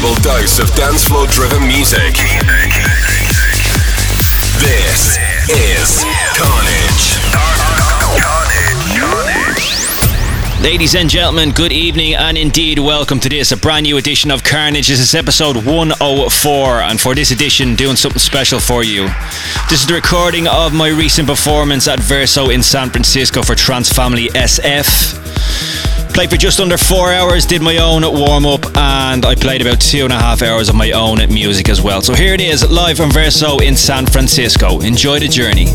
double dose of dance floor driven music. This is Kearnage. Kearnage. Ladies and gentlemen, good evening and indeed welcome to this, a brand new edition of Kearnage. This is episode 104, and for this edition, doing something special for you. This is the recording of my recent performance at Verso in San Francisco for Trance Family SF. Played for just under four hours, did my own warm up, and I played about two and a half hours of my own music as well. So here it is, live from Verso in San Francisco. Enjoy the journey.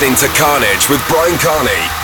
Listening to Kearnage with Bryan Kearney.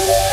Yeah.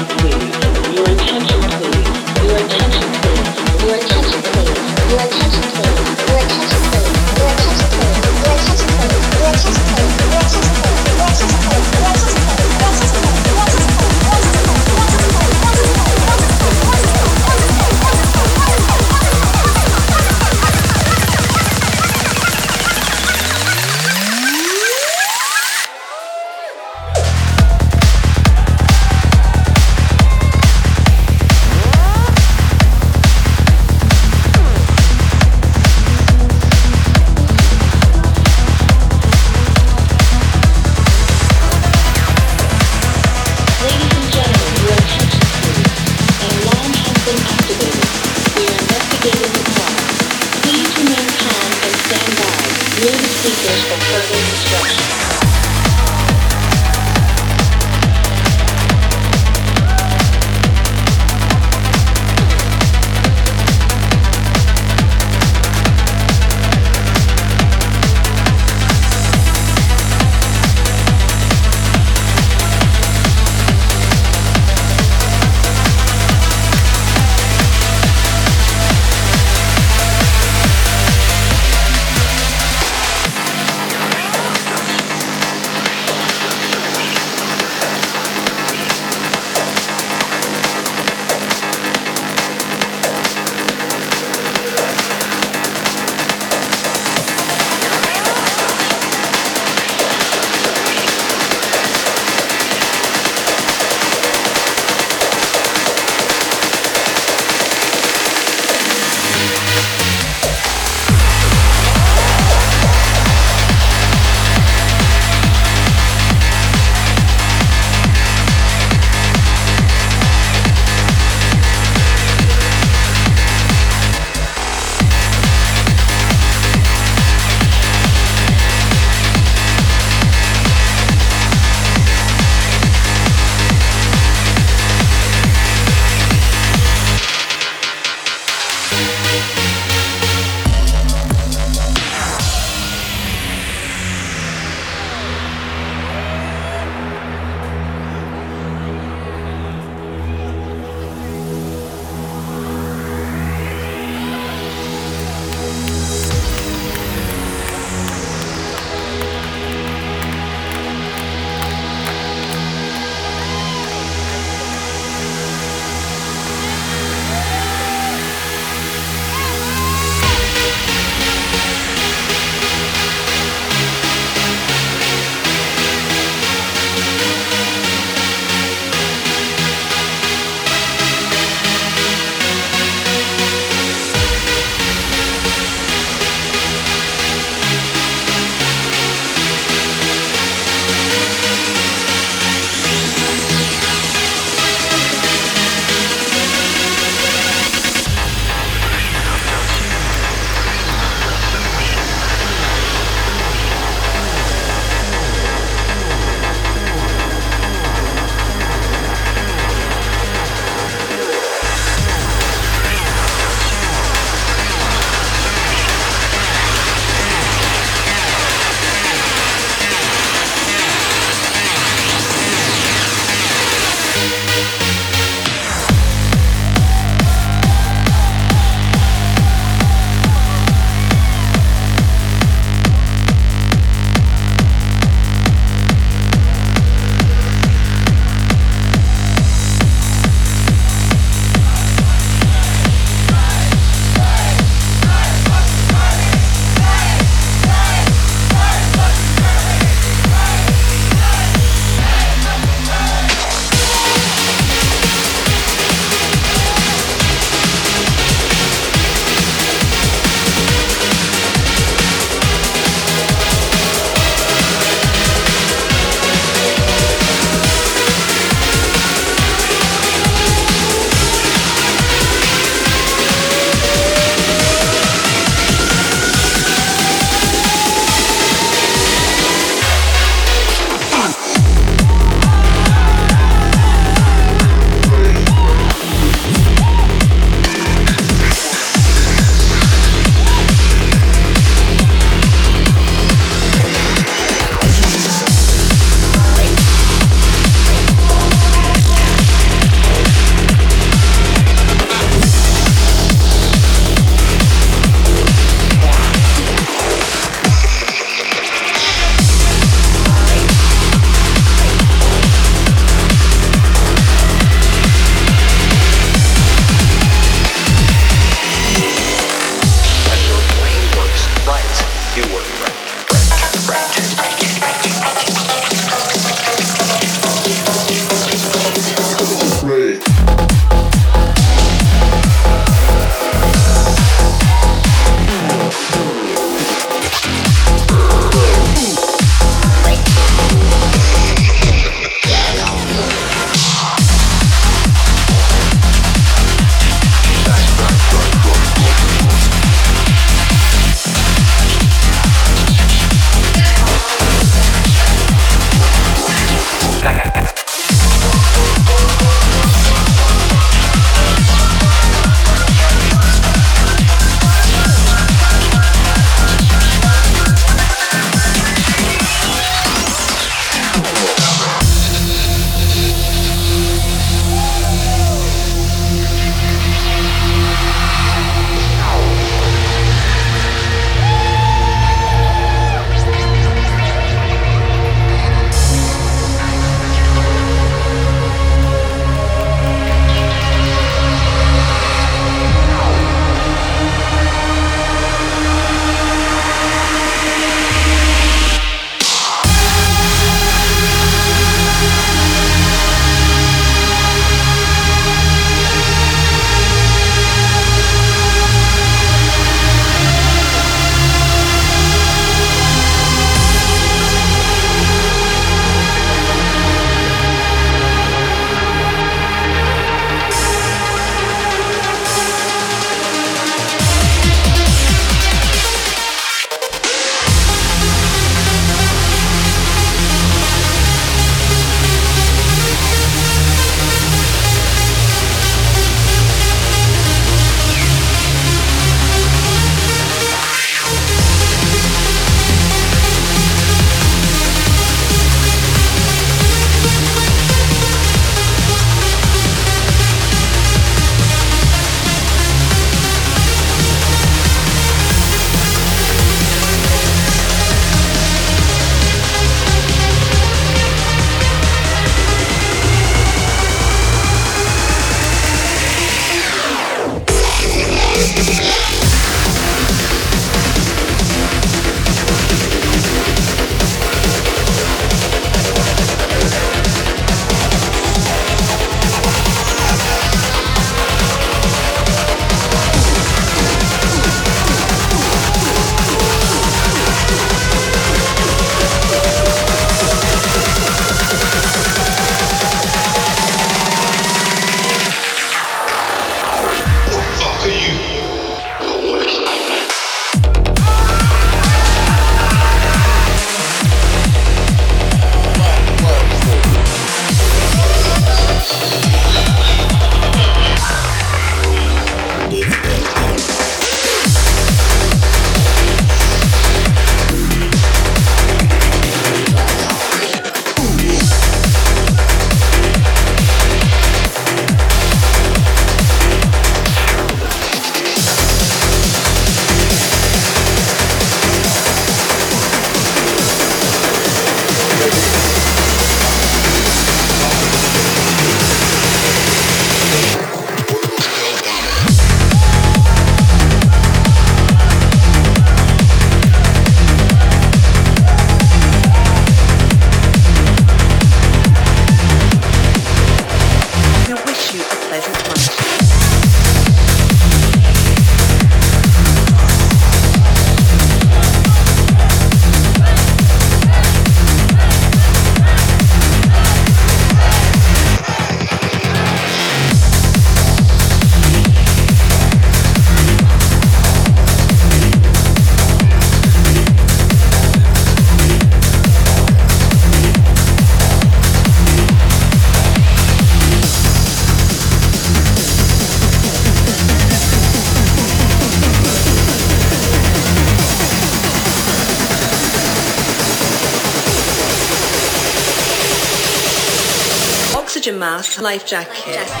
Life jacket.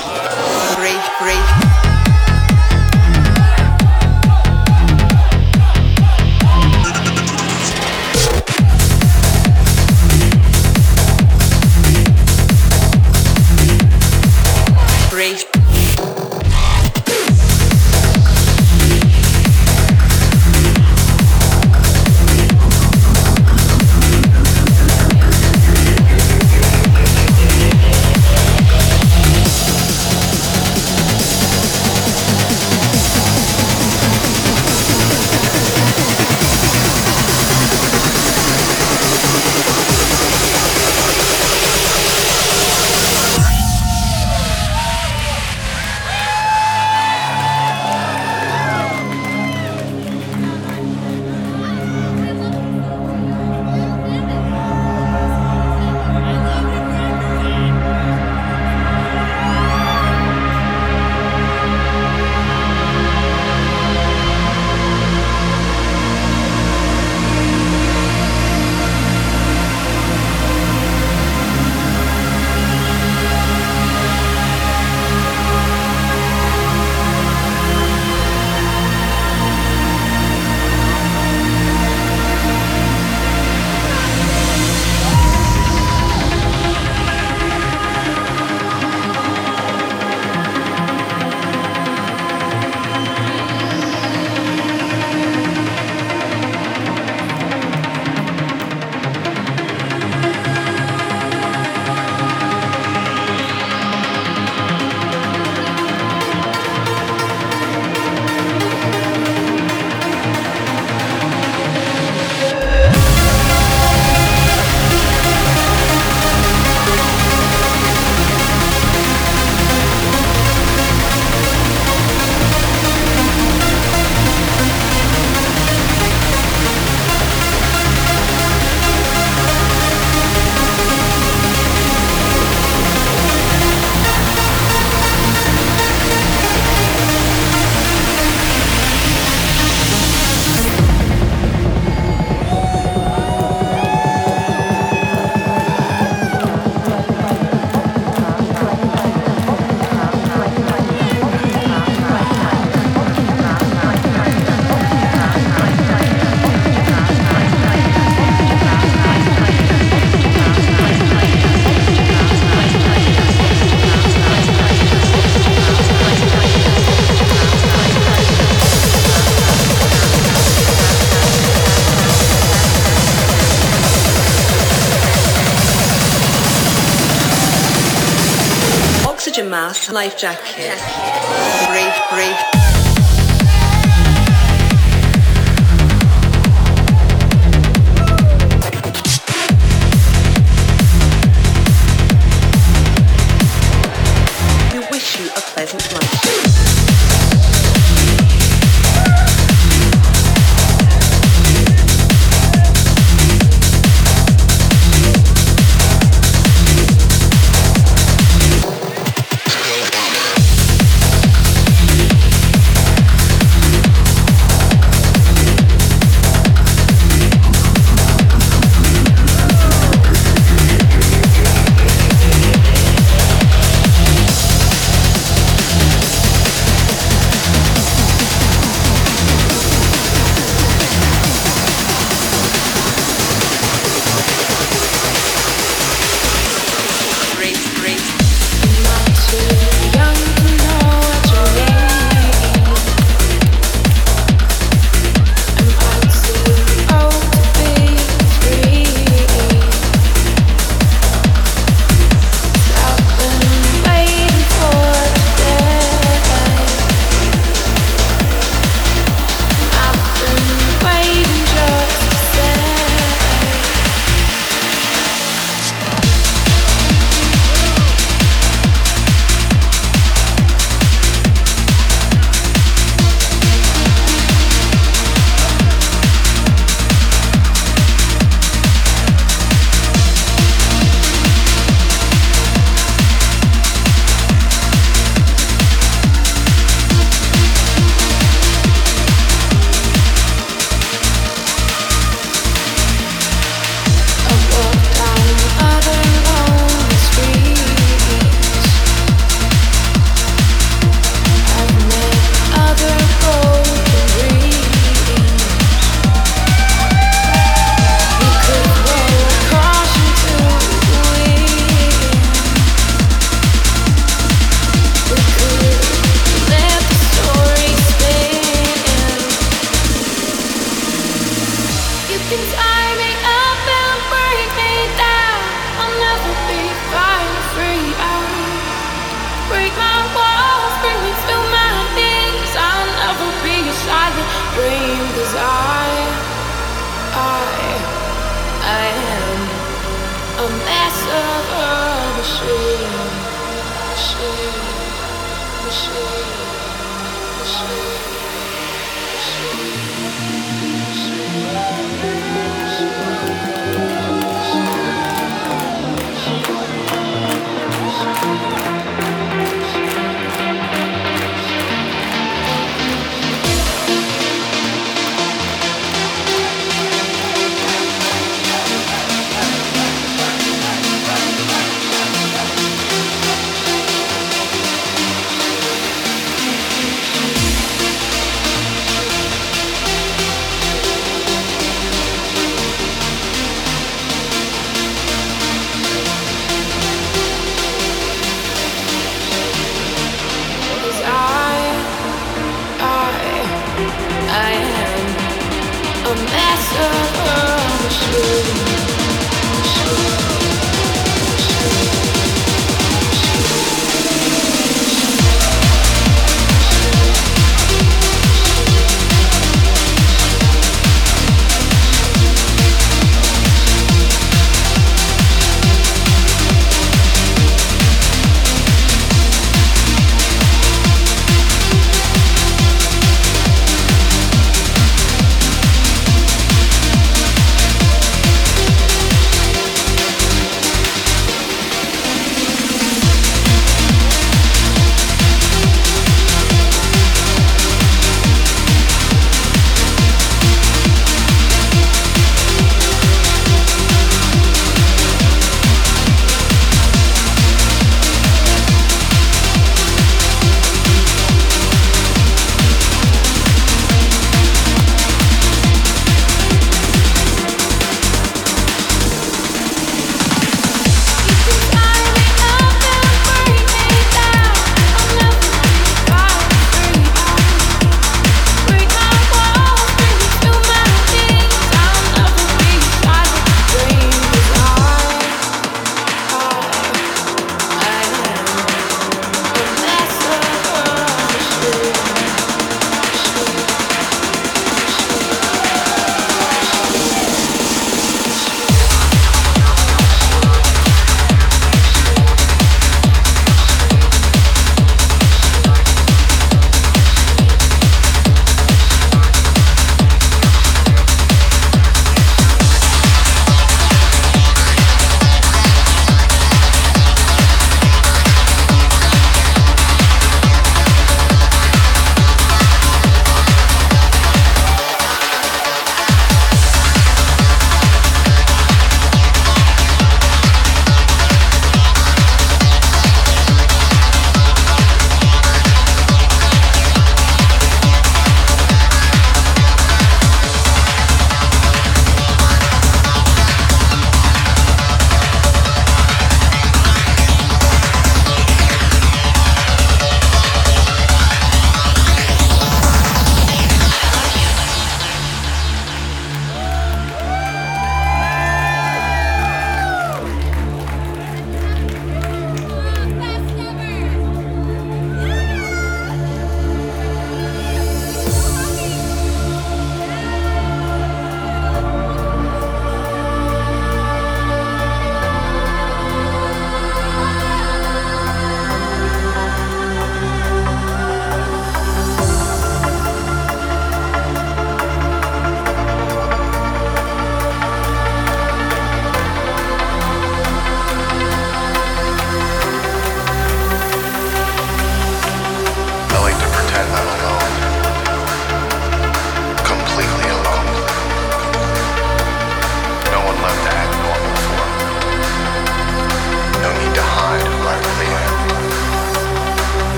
Life jacket.